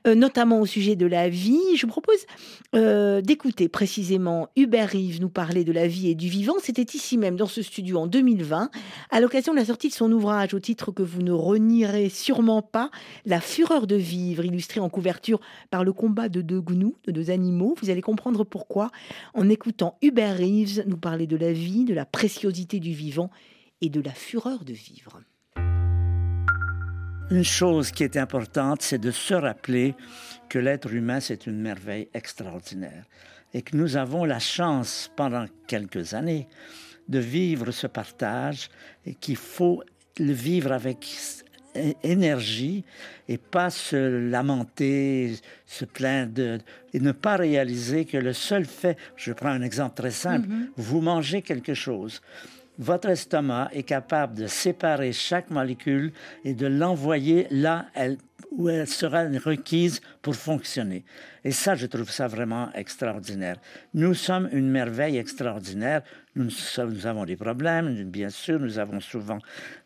euh, notamment au sujet de la vie. Je vous propose euh, d'écouter précisément Hubert Reeves nous parler de la vie et du vivant. C'était ici même, dans ce studio, en 2020, à l'occasion de la sortie de son ouvrage, au titre que vous ne renierez sûrement pas, La fureur de vivre, illustré en couverture par le combat de deux gnous, de deux animaux. Vous allez comprendre pourquoi en écoutant Hubert Reeves nous parler de la vie, de la préciosité du vivant et de la fureur de vivre. Une chose qui est importante, c'est de se rappeler que l'être humain, c'est une merveille extraordinaire et que nous avons la chance, pendant quelques années, de vivre ce partage et qu'il faut le vivre avec énergie et pas se lamenter, se plaindre de- et ne pas réaliser que le seul fait, je prends un exemple très simple, vous mangez quelque chose, votre estomac est capable de séparer chaque molécule et de l'envoyer là elle- où elle sera requise pour fonctionner. Et ça, je trouve ça vraiment extraordinaire. Nous sommes une merveille extraordinaire. Nous, avons des problèmes, bien sûr, nous avons souvent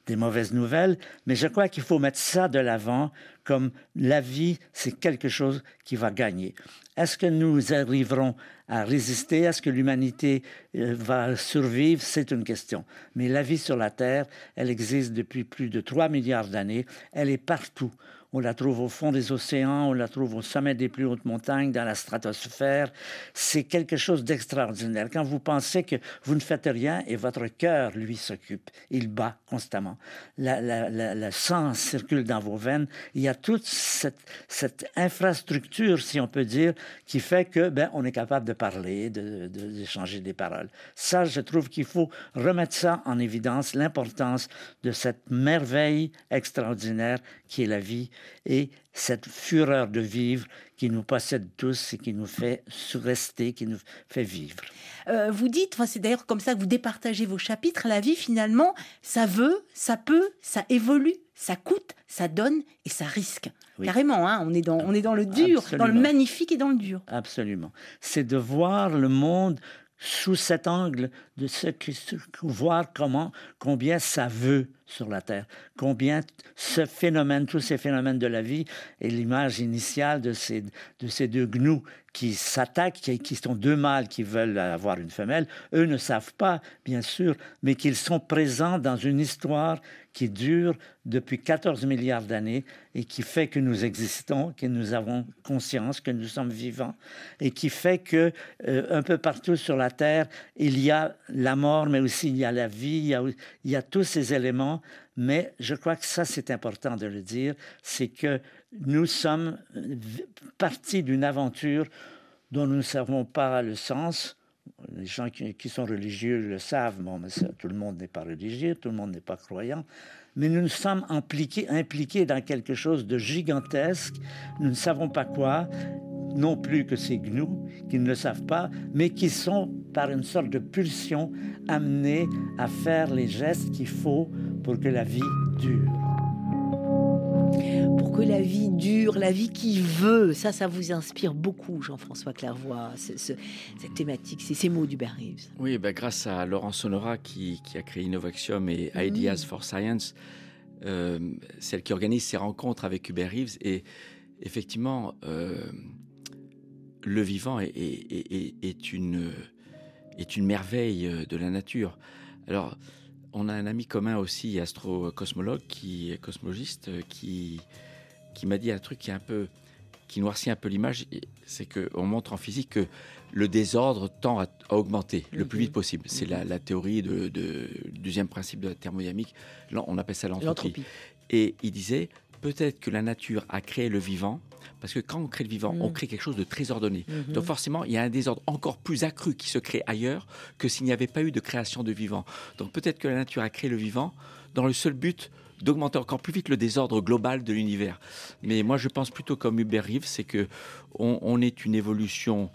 des mauvaises nouvelles, mais je crois qu'il faut mettre ça de l'avant comme la vie, c'est quelque chose qui va gagner. Est-ce que nous arriverons à résister? Est-ce que l'humanité euh, va survivre? C'est une question. Mais la vie sur la Terre, elle existe depuis plus de 3 milliards d'années. Elle est partout. On la trouve au fond des océans, on la trouve au sommet des plus hautes montagnes, dans la stratosphère. C'est quelque chose d'extraordinaire. Quand vous pensez que vous ne faites rien et votre cœur, lui, s'occupe, il bat constamment. Le sang circule dans vos veines. Il y a toute cette, infrastructure, si on peut dire, qui fait que ben, on est capable de parler, de- de- d'échanger des paroles. Ça, je trouve qu'il faut remettre ça en évidence, l'importance de cette merveille extraordinaire qui est la vie et cette fureur de vivre qui nous possède tous et qui nous fait rester, qui nous fait vivre. Euh, vous dites, c'est d'ailleurs comme ça que vous départagez vos chapitres, la vie finalement, ça veut, ça peut, ça évolue, ça coûte, ça donne et ça risque. Oui. Carrément, hein, on, est dans, on est dans le dur, dans le magnifique et dans le dur. Absolument. C'est de voir le monde sous cet angle, de ce que, voir comment, combien ça veut sur la Terre, combien ce phénomène, tous ces phénomènes de la vie, et l'image initiale de ces, de ces deux gnous qui s'attaquent, qui, sont deux mâles qui veulent avoir une femelle, eux ne savent pas, bien sûr, mais qu'ils sont présents dans une histoire qui dure depuis 14 milliards d'années et qui fait que nous existons, que nous avons conscience, que nous sommes vivants et qui fait que euh, un peu partout sur la terre, il y a la mort, mais aussi il y a la vie, il y a tous ces éléments. Mais je crois que ça, c'est important de le dire, c'est que nous sommes euh, partis d'une aventure dont nous ne savons pas le sens. Les gens qui, sont religieux le savent, mais tout le monde n'est pas religieux, tout le monde n'est pas croyant, mais nous nous sommes impliqués dans quelque chose de gigantesque. Nous ne savons pas quoi, non plus que ces gnous qui ne le savent pas, mais qui sont, par une sorte de pulsion, amenés à faire les gestes qu'il faut pour que la vie dure. Pour que la vie dure, la vie qui veut, ça, ça vous inspire beaucoup, Jean-François Clairvoy, ce- ce- cette thématique, c'est ces mots d'Hubert Reeves. Oui, ben, grâce à Laurent Sonora qui, qui a créé Innovaxium et Ideas for Science, euh, celle qui organise ces rencontres avec Hubert Reeves. Et effectivement, euh, le vivant est, est- est- est- est une, est une merveille euh, de la nature. Alors, on a un ami commun aussi, astro-cosmologue, qui est cosmologiste, euh, qui, qui m'a dit un truc qui est un peu qui noircit un peu l'image, c'est qu'on montre en physique que le désordre tend à, à augmenter le plus vite possible. C'est la, la théorie de, de- du deuxième principe de la thermodynamique. Là, on appelle ça. L'entropie. Et il disait, peut-être que la nature a créé le vivant, parce que quand on crée le vivant, on Mm. crée quelque chose de très ordonné. Mhm. Donc forcément, il y a un désordre encore plus accru qui se crée ailleurs que s'il n'y avait pas eu de création de vivant. Donc peut-être que la nature a créé le vivant dans le seul but d'augmenter encore plus vite le désordre global de l'univers. Mais moi, je pense plutôt comme Hubert Reeves, c'est que on, on est une évolution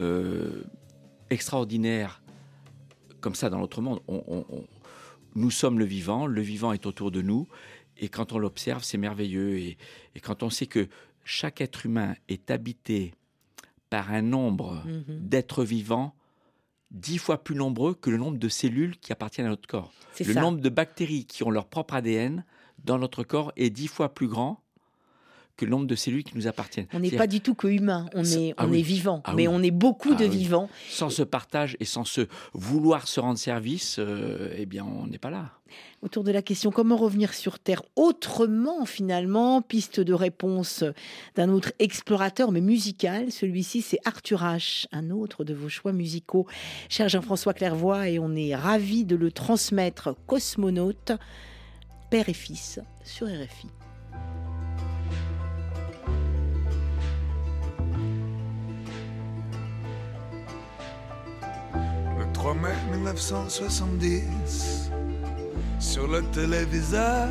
euh, extraordinaire comme ça dans notre monde. On- on- on- nous sommes le vivant, le vivant est autour de nous, et quand on l'observe, c'est merveilleux. Et, et quand on sait que chaque être humain est habité par un nombre Mhm. d'êtres vivants dix fois plus nombreux que le nombre de cellules qui appartiennent à notre corps. Le ça. nombre de bactéries qui ont leur propre ADN dans notre corps est dix fois plus grand que le nombre de cellules qui nous appartiennent. On n'est pas du tout que humain, on est, ah on oui. est vivant, Ah mais oui. on est beaucoup Ah de oui. vivants. Sans ce partage et sans ce vouloir se rendre service, euh, eh bien, on n'est pas là. Autour de la question comment revenir sur Terre autrement finalement, piste de réponse d'un autre explorateur mais musical. Celui-ci c'est Arthur H, un autre de vos choix musicaux. Cher Jean-François Clairvoy et on est ravi de le transmettre cosmonaute, père et fils sur RFI. 3 mai 1970, sur le téléviseur,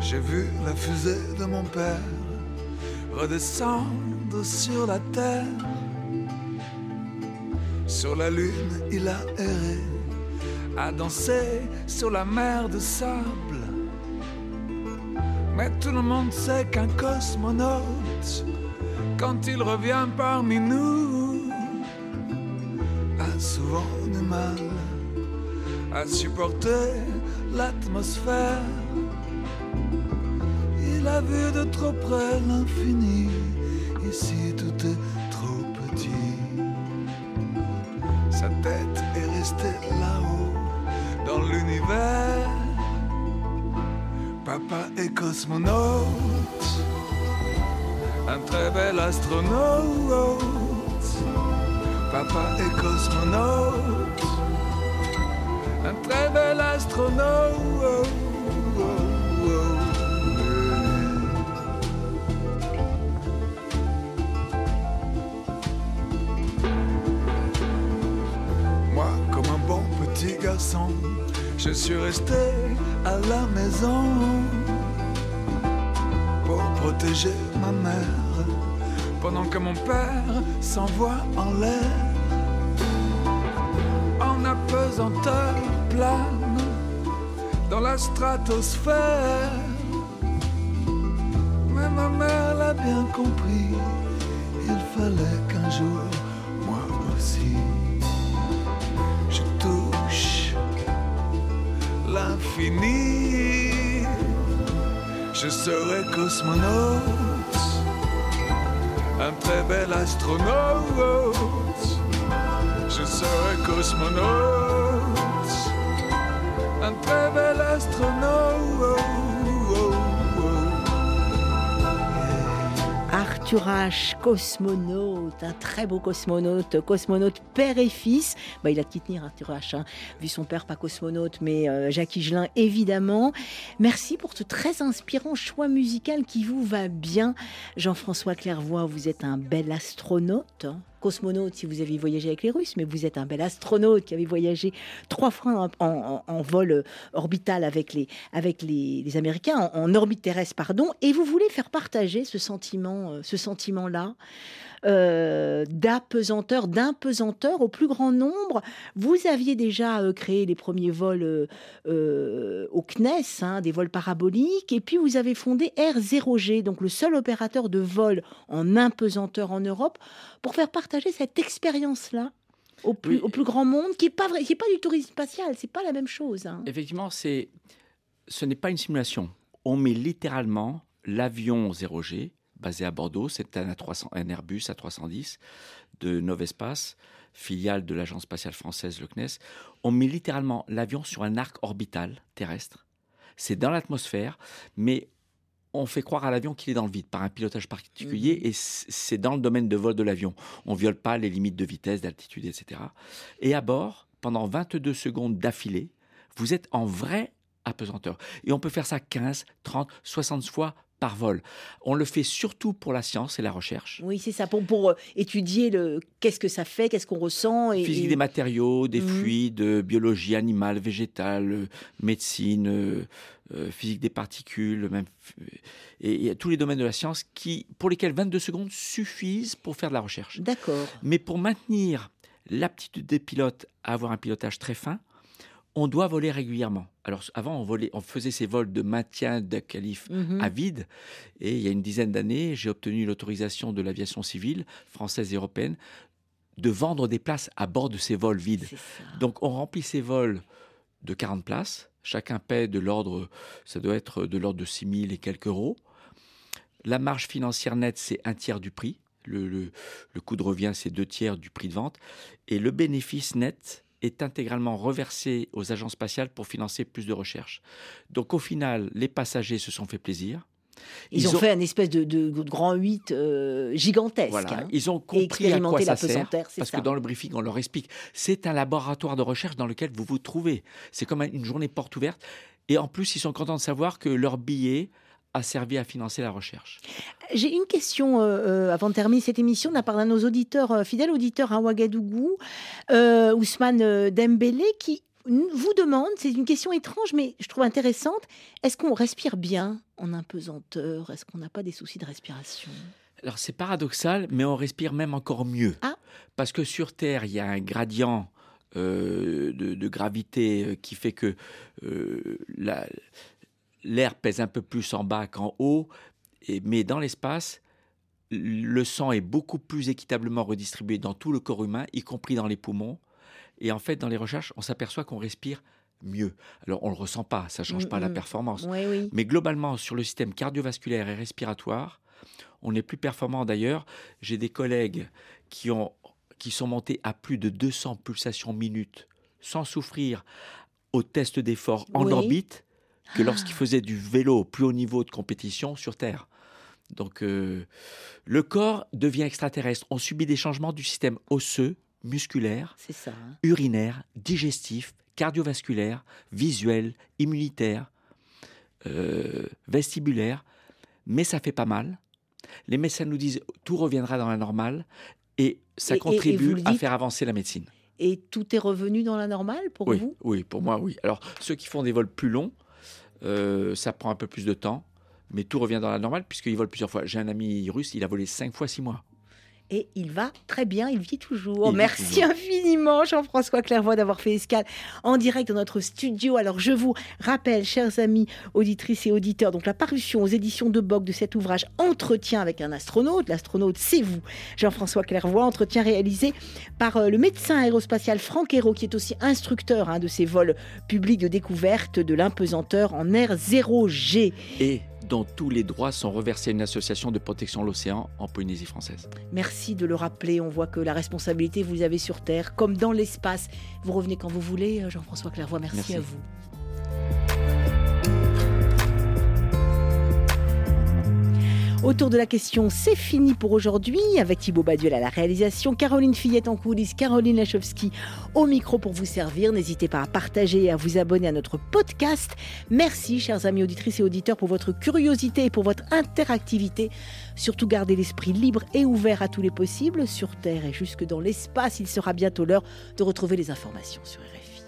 j'ai vu la fusée de mon père redescendre sur la terre. Sur la lune, il a erré, a dansé sur la mer de sable. Mais tout le monde sait qu'un cosmonaute, quand il revient parmi nous, à supporter l'atmosphère. Il a vu de trop près l'infini, ici tout est trop petit. Sa tête est restée là-haut, dans l'univers. Papa est cosmonaute, un très bel astronaute. Papa est cosmonaute, très bel astronaute. Moi, comme un bon petit garçon, je suis resté à la maison pour protéger ma mère pendant que mon père s'envoie en l'air en apesanteur dans la stratosphère. Mais ma mère l'a bien compris, il fallait qu'un jour, moi aussi, je touche l'infini. Je serai cosmonaute, un très bel astronaute. Je serai cosmonaute, un très bel. Arthur H, cosmonaute, un très beau cosmonaute, cosmonaute père et fils. Bah, il a de qui tenir, Arthur H, hein, vu son père pas cosmonaute, mais euh, Jacques Higelin évidemment. Merci pour ce très inspirant choix musical qui vous va bien. Jean-François Clairvoy, vous êtes un bel astronaute. hein. Cosmonaute si vous aviez voyagé avec les Russes, mais vous êtes un bel astronaute qui avait voyagé trois fois en, vol euh, orbital avec les, avec les, Américains, en, orbite terrestre, pardon, et vous voulez faire partager ce sentiment, euh, ce sentiment-là? Euh, d'apesanteur, d'impesanteur au plus grand nombre. Vous aviez déjà euh, créé les premiers vols euh, euh, au CNES, hein, des vols paraboliques, et puis vous avez fondé R0G, donc le seul opérateur de vol en impesanteur en Europe, pour faire partager cette expérience-là. Au plus, Oui. au plus grand monde, qui n'est pas, vrai, qui est pas du tourisme spatial, c'est pas la même chose. hein. Effectivement, c'est, ce n'est pas une simulation. On met littéralement l'avion 0G, basé à Bordeaux, c'est un, A300 un Airbus A310 de Novespace, filiale de l'agence spatiale française, le CNES. On met littéralement l'avion sur un arc orbital terrestre. C'est dans l'atmosphère, mais on fait croire à l'avion qu'il est dans le vide par un pilotage particulier et c- c'est dans le domaine de vol de l'avion. On viole pas les limites de vitesse, d'altitude, etc. Et à bord, pendant 22 secondes d'affilée, vous êtes en vrai apesanteur. Et on peut faire ça 15, 30, 60 fois par vol. On le fait surtout pour la science et la recherche. Oui, c'est ça, pour, pour euh, étudier le qu'est-ce que ça fait, qu'est-ce qu'on ressent. Et, Physique et- des matériaux, des Mhm. fluides, biologie animale, végétale, médecine, euh, euh, physique des particules, même, et, et tous les domaines de la science qui, pour lesquels 22 secondes suffisent pour faire de la recherche. D'accord. Mais pour maintenir l'aptitude des pilotes à avoir un pilotage très fin, on doit voler régulièrement. Alors avant, on, volait, on faisait ces vols de maintien de calife Mhm. à vide. Et il y a une dizaine d'années, j'ai obtenu l'autorisation de l'aviation civile française et européenne de vendre des places à bord de ces vols vides. Donc on remplit ces vols de 40 places. Chacun paie de l'ordre, ça doit être de l'ordre de 6 000 et quelques euros. La marge financière nette, c'est un tiers du prix. Le, le- le coût de revient, c'est deux tiers du prix de vente. Et le bénéfice net est intégralement reversé aux agences spatiales pour financer plus de recherche. Donc au final, les passagers se sont fait plaisir. Ils, ont, fait un espèce de, de- de grand 8 euh, gigantesque. Voilà, hein. ils ont compris à quoi ça la sert. Parce ça. que dans le briefing, on leur explique, c'est un laboratoire de recherche dans lequel vous vous trouvez. C'est comme une journée porte ouverte. Et en plus, ils sont contents de savoir que leur billet a servi à financer la recherche. J'ai une question euh, euh, avant de terminer cette émission la part d'un de nos auditeurs, euh, fidèles auditeurs à Ouagadougou, euh, Ousmane Dembélé, qui vous demande, c'est une question étrange mais je trouve intéressante, est-ce qu'on respire bien en impesanteur? Est-ce qu'on n'a pas des soucis de respiration? Alors c'est paradoxal, mais on respire même encore mieux. Ah. Parce que sur Terre, il y a un gradient euh, de, de gravité qui fait que euh, la- l'air pèse un peu plus en bas qu'en haut, et, mais dans l'espace, le sang est beaucoup plus équitablement redistribué dans tout le corps humain, y compris dans les poumons. Et en fait, dans les recherches, on s'aperçoit qu'on respire mieux. Alors, on ne le ressent pas, ça ne change Mm, pas la mm. performance. Oui, oui. Mais globalement, sur le système cardiovasculaire et respiratoire, on est plus performant d'ailleurs. J'ai des collègues qui, ont, qui sont montés à plus de 200 pulsations minutes sans souffrir au test d'effort en Oui. orbite que lorsqu'ils faisaient du vélo au plus haut niveau de compétition sur Terre. Donc euh, le corps devient extraterrestre. On subit des changements du système osseux, musculaire, ça. hein. urinaire, digestif, cardiovasculaire, visuel, immunitaire, euh, vestibulaire, mais ça fait pas mal. Les médecins nous disent tout reviendra dans la normale et ça Et- et- et contribue à dites- faire avancer la médecine. Et tout est revenu dans la normale pour Oui, vous? oui, pour moi, oui. Alors, ceux qui font des vols plus longs, euh, ça prend un peu plus de temps, mais tout revient dans la normale puisqu'ils volent plusieurs fois. J'ai un ami russe, il a volé cinq fois six mois. Et il va très bien, il vit toujours. Il vit Merci toujours. infiniment, Jean-François Clairvoy, d'avoir fait escale en direct dans notre studio. Alors, je vous rappelle, chers amis auditrices et auditeurs, donc la parution aux éditions de Boc de cet ouvrage Entretien avec un astronaute. L'astronaute, c'est vous, Jean-François Clairvoy. Entretien réalisé par euh, le médecin aérospatial Franck Hérault, qui est aussi instructeur hein, de ces vols publics de découverte de l'impesanteur en air 0G. Et dont tous les droits sont reversés à une association de protection de l'océan en Polynésie française. Merci de le rappeler. On voit que la responsabilité, vous l'avez sur Terre, comme dans l'espace. Vous revenez quand vous voulez, euh, Jean-François Clairvoy. Merci, Merci. à vous. Autour de la question C'est fini pour aujourd'hui avec Thibaut Baduel à la réalisation, Caroline Fillette en coulisses, Caroline Lachowski au micro pour vous servir. N'hésitez pas à partager et à vous abonner à notre podcast. Merci chers amis auditrices et auditeurs pour votre curiosité et pour votre interactivité. Surtout gardez l'esprit libre et ouvert à tous les possibles sur Terre et jusque dans l'espace. Il sera bientôt l'heure de retrouver les informations sur RFI.